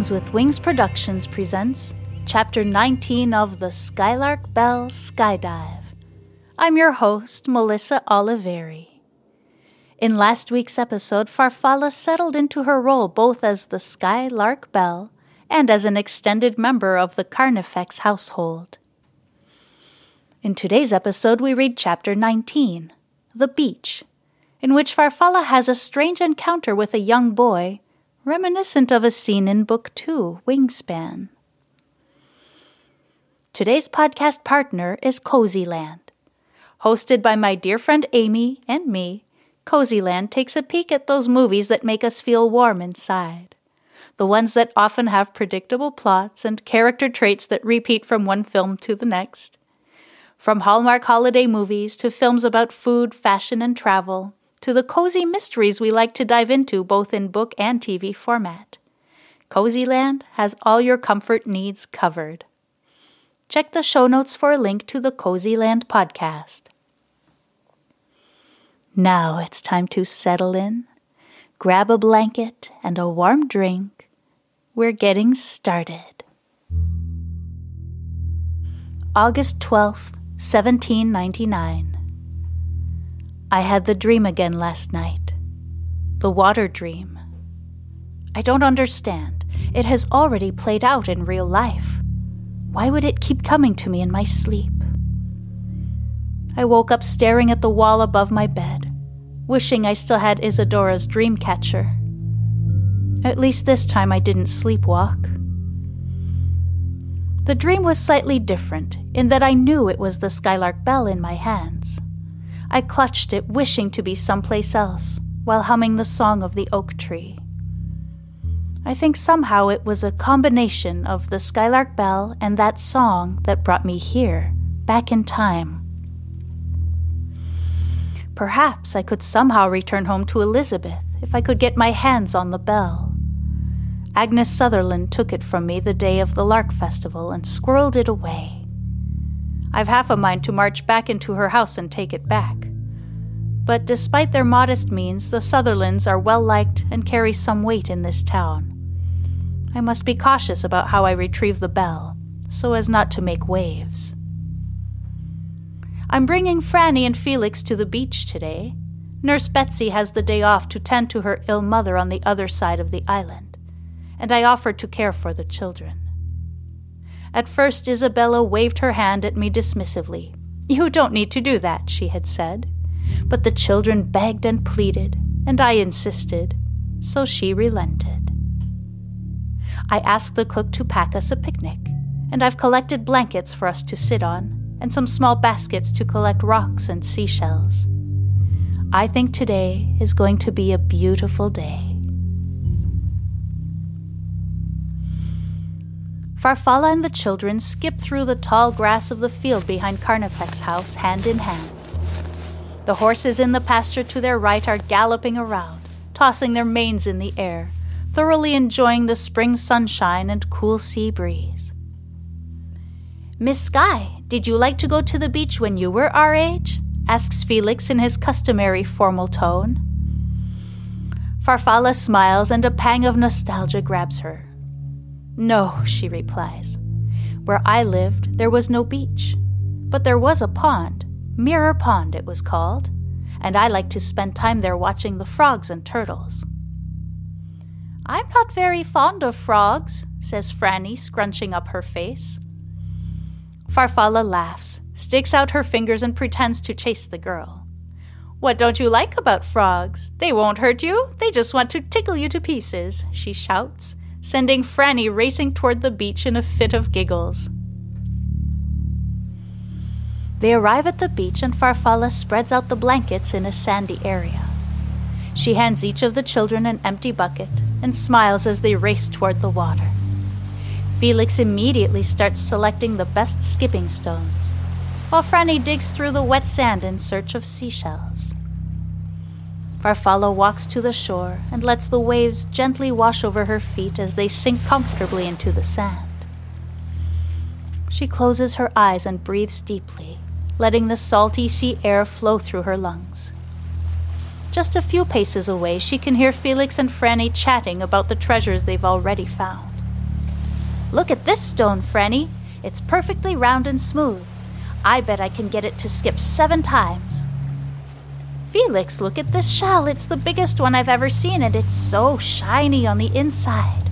Things with Wings Productions presents Chapter 19 of the Skylark Bell Skyedive. I'm your host, Melissa Oliveri. In last week's episode, Farfalla settled into her role both as the Skye Lark Belle and as an extended member of the Carnifex household. In today's episode, we read Chapter 19, The Beach, in which Farfalla has a strange encounter with a young boy reminiscent of a scene in Book Two, Wingspan. Today's podcast partner is Cozyland. Hosted by my dear friend Amy and me, Cozyland takes a peek at those movies that make us feel warm inside. The ones that often have predictable plots and character traits that repeat from one film to the next. From Hallmark holiday movies to films about food, fashion, and travel, to the cozy mysteries we like to dive into both in book and TV format. Cozyland has all your comfort needs covered. Check the show notes for a link to the Cozyland podcast. Now it's time to settle in, grab a blanket and a warm drink. We're getting started. August 12th, 1799. I had the dream again last night. The water dream. I don't understand. It has already played out in real life. Why would it keep coming to me in my sleep? I woke up staring at the wall above my bed, wishing I still had Isadora's dream catcher. At least this time I didn't sleepwalk. The dream was slightly different in that I knew it was the Skylark Bell in my hands. I clutched it, wishing to be someplace else, while humming the song of the oak tree. I think somehow it was a combination of the Skylark Bell and that song that brought me here, back in time. Perhaps I could somehow return home to Elizabeth if I could get my hands on the bell. Agnes Sutherland took it from me the day of the Lark Festival and squirreled it away. I've half a mind to march back into her house and take it back. But despite their modest means, the Sutherlands are well liked and carry some weight in this town. I must be cautious about how I retrieve the bell, so as not to make waves. I'm bringing Franny and Felix to the beach today. Nurse Betsy has the day off to tend to her ill mother on the other side of the island, and I offered to care for the children. At first, Isabella waved her hand at me dismissively. You don't need to do that, she had said. But the children begged and pleaded, and I insisted, so she relented. I asked the cook to pack us a picnic, and I've collected blankets for us to sit on, and some small baskets to collect rocks and seashells. I think today is going to be a beautiful day. Farfalla and the children skip through the tall grass of the field behind Carnifex house hand in hand. The horses in the pasture to their right are galloping around, tossing their manes in the air, thoroughly enjoying the spring sunshine and cool sea breeze. Miss Skye, did you like to go to the beach when you were our age? asks Felix in his customary formal tone. Farfalla smiles and a pang of nostalgia grabs her. No, she replies. Where I lived, there was no beach, but there was a pond. Mirror Pond, it was called, and I liked to spend time there watching the frogs and turtles. I'm not very fond of frogs, says Franny, scrunching up her face. Farfalla laughs, sticks out her fingers, and pretends to chase the girl. What don't you like about frogs? They won't hurt you, they just want to tickle you to pieces, she shouts, sending Franny racing toward the beach in a fit of giggles. They arrive at the beach and Farfalla spreads out the blankets in a sandy area. She hands each of the children an empty bucket and smiles as they race toward the water. Felix immediately starts selecting the best skipping stones, while Franny digs through the wet sand in search of seashells. Farfalla walks to the shore and lets the waves gently wash over her feet as they sink comfortably into the sand. She closes her eyes and breathes deeply, letting the salty sea air flow through her lungs. Just a few paces away, she can hear Felix and Franny chatting about the treasures they've already found, Look at this stone, Franny. It's perfectly round and smooth. I bet I can get it to skip seven times. Felix, look at this shell. It's the biggest one I've ever seen, and it's so shiny on the inside.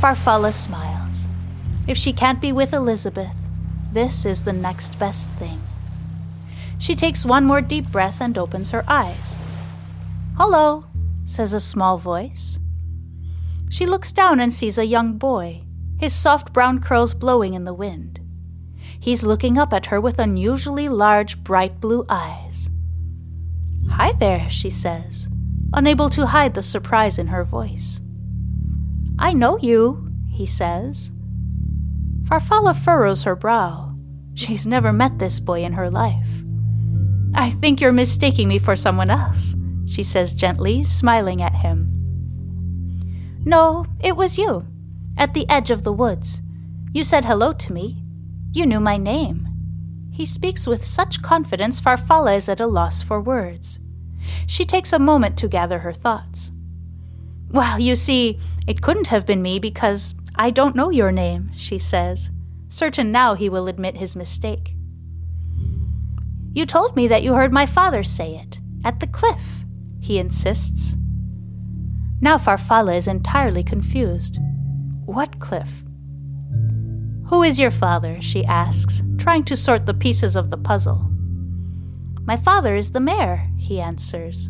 Farfalla smiles. If she can't be with Elizabeth, this is the next best thing. She takes one more deep breath and opens her eyes. Hello, says a small voice. She looks down and sees a young boy, his soft brown curls blowing in the wind. He's looking up at her with unusually large, bright blue eyes. Hi there, she says, unable to hide the surprise in her voice. I know you, he says. Farfalla furrows her brow. She's never met this boy in her life. I think you're mistaking me for someone else, she says gently, smiling at him. No, it was you, at the edge of the woods. You said hello to me. You knew my name. He speaks with such confidence, Farfalla is at a loss for words. She takes a moment to gather her thoughts. Well, you see, it couldn't have been me because I don't know your name, she says, certain now he will admit his mistake. You told me that you heard my father say it, at the cliff, he insists. Now Farfalla is entirely confused. What cliff? Who is your father? she asks, trying to sort the pieces of the puzzle. My father is the mayor, he answers,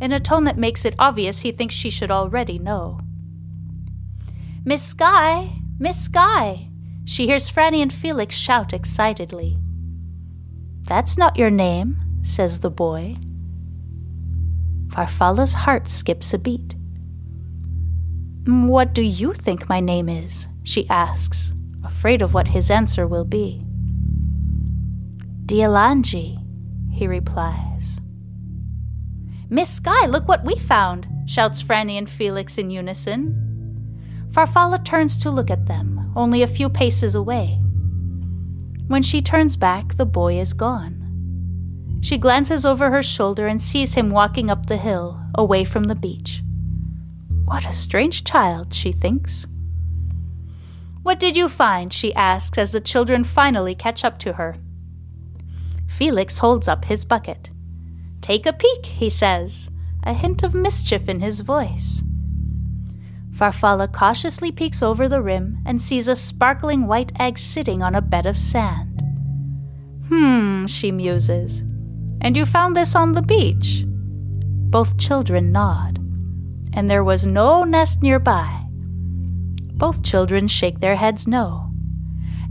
in a tone that makes it obvious he thinks she should already know. Miss Skye! Miss Skye! She hears Franny and Felix shout excitedly. That's not your name, says the boy. Farfalla's heart skips a beat. Mm, what do you think my name is? she asks, afraid of what his answer will be. Dialanji, he replies. Miss Skye, look what we found, shouts Franny and Felix in unison. Farfalla turns to look at them, only a few paces away. When she turns back, the boy is gone. She glances over her shoulder and sees him walking up the hill, away from the beach. What a strange child, she thinks. What did you find? she asks as the children finally catch up to her. Felix holds up his bucket. Take a peek, he says, a hint of mischief in his voice. Farfalla cautiously peeks over the rim and sees a sparkling white egg sitting on a bed of sand. Hmm, she muses. And you found this on the beach? Both children nod and there was no nest nearby. Both children shake their heads no.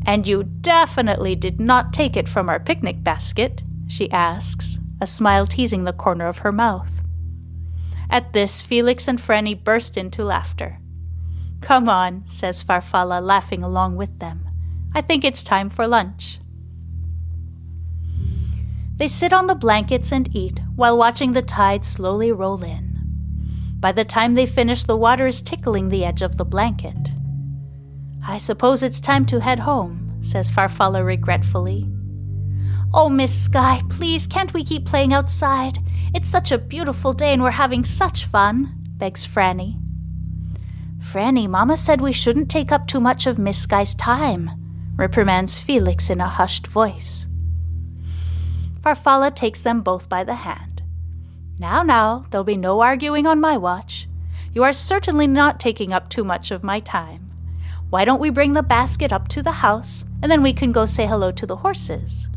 And you definitely did not take it from our picnic basket, she asks, a smile teasing the corner of her mouth. At this, Felix and Franny burst into laughter. Come on, says Farfalla, laughing along with them. I think it's time for lunch. They sit on the blankets and eat while watching the tide slowly roll in. By the time they finish, the water is tickling the edge of the blanket. I suppose it's time to head home, says Farfalla regretfully. Oh, Miss Skye, please, can't we keep playing outside? It's such a beautiful day and we're having such fun, begs Franny. Franny, Mama said we shouldn't take up too much of Miss Skye's time, reprimands Felix in a hushed voice. Farfalla takes them both by the hand. Now, now, there'll be no arguing on my watch. You are certainly not taking up too much of my time. Why don't we bring the basket up to the house, and then we can go say hello to the horses?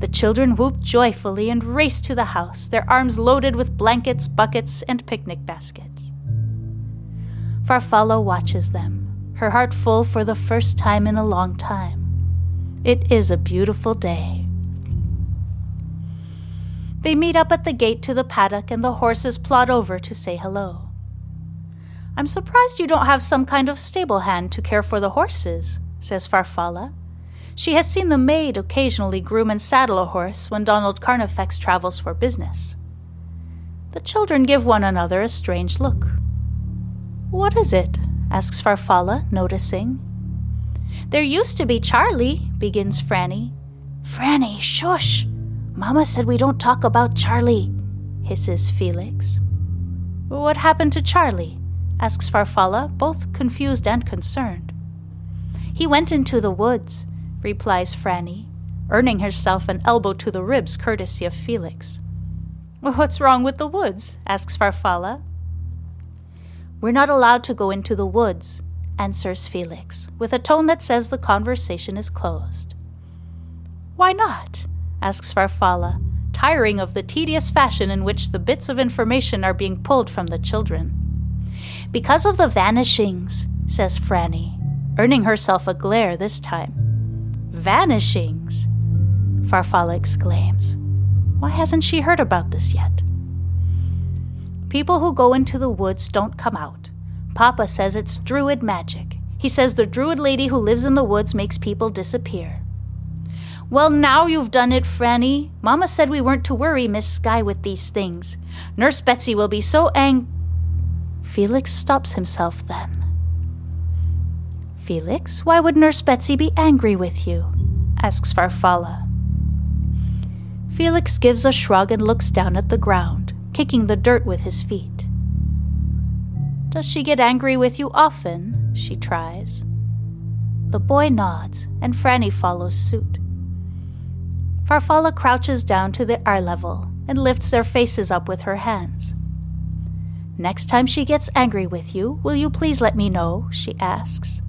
The children whoop joyfully and race to the house, their arms loaded with blankets, buckets, and picnic baskets. Farfalla watches them, her heart full for the first time in a long time. It is a beautiful day. They meet up at the gate to the paddock, and the horses plod over to say hello. I'm surprised you don't have some kind of stable hand to care for the horses, says Farfalla. She has seen the maid occasionally groom and saddle a horse when Donald Carnifex travels for business. The children give one another a strange look. What is it? asks Farfalla, noticing. There used to be Charlie, begins Franny. Franny, shush! Mama said we don't talk about Charlie, hisses Felix. What happened to Charlie? asks Farfalla, both confused and concerned. He went into the woods, replies Franny, earning herself an elbow to the ribs courtesy of Felix. What's wrong with the woods? asks Farfalla. We're not allowed to go into the woods, answers Felix, with a tone that says the conversation is closed. Why not? Asks Farfalla, tiring of the tedious fashion in which the bits of information are being pulled from the children. Because of the vanishings, says Franny, earning herself a glare this time. Vanishings? Farfalla exclaims. Why hasn't she heard about this yet? People who go into the woods don't come out. Papa says it's druid magic. He says the druid lady who lives in the woods makes people disappear. Well, now you've done it, Franny. Mama said we weren't to worry Miss Skye with these things. Nurse Betsy will be so ang. Felix stops himself then. Felix, why would Nurse Betsy be angry with you? asks Farfalla. Felix gives a shrug and looks down at the ground, kicking the dirt with his feet. Does she get angry with you often? she tries. The boy nods, and Franny follows suit. Farfalla crouches down to the eye level and lifts their faces up with her hands. Next time she gets angry with you, will you please let me know? she asks.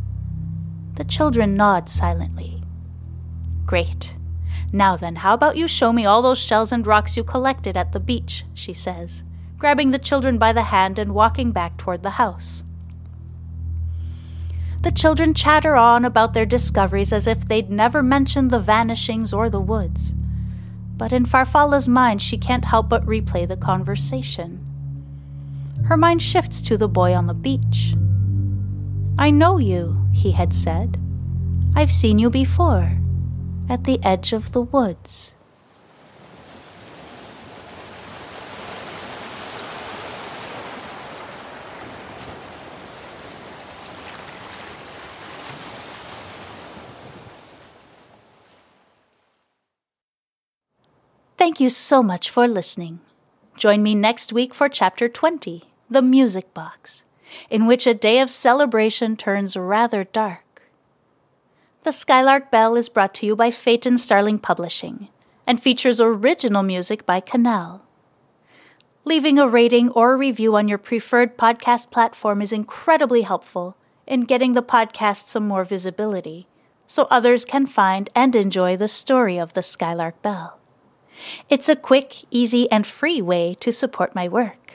The children nod silently. Great. Now then, how about you show me all those shells and rocks you collected at the beach? she says, grabbing the children by the hand and walking back toward the house. The children chatter on about their discoveries as if they'd never mentioned the vanishings or the woods. But in Farfalla's mind, she can't help but replay the conversation. Her mind shifts to the boy on the beach. I know you, he had said. I've seen you before, at the edge of the woods. Thank you so much for listening. Join me next week for Chapter 20 The Music Box, in which a day of celebration turns rather dark. The Skylark Bell is brought to you by Phaeton Starling Publishing and features original music by Cannelle. Leaving a rating or review on your preferred podcast platform is incredibly helpful in getting the podcast some more visibility so others can find and enjoy the story of the Skylark Bell. It's a quick, easy, and free way to support my work.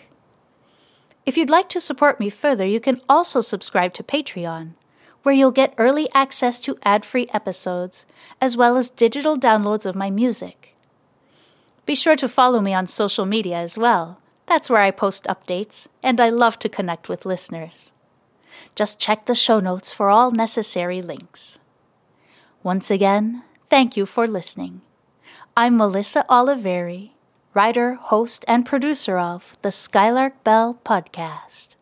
If you'd like to support me further, you can also subscribe to Patreon, where you'll get early access to ad free episodes, as well as digital downloads of my music. Be sure to follow me on social media as well. That's where I post updates, and I love to connect with listeners. Just check the show notes for all necessary links. Once again, thank you for listening. I'm Melissa Oliveri, writer, host, and producer of the Skylark Bell podcast.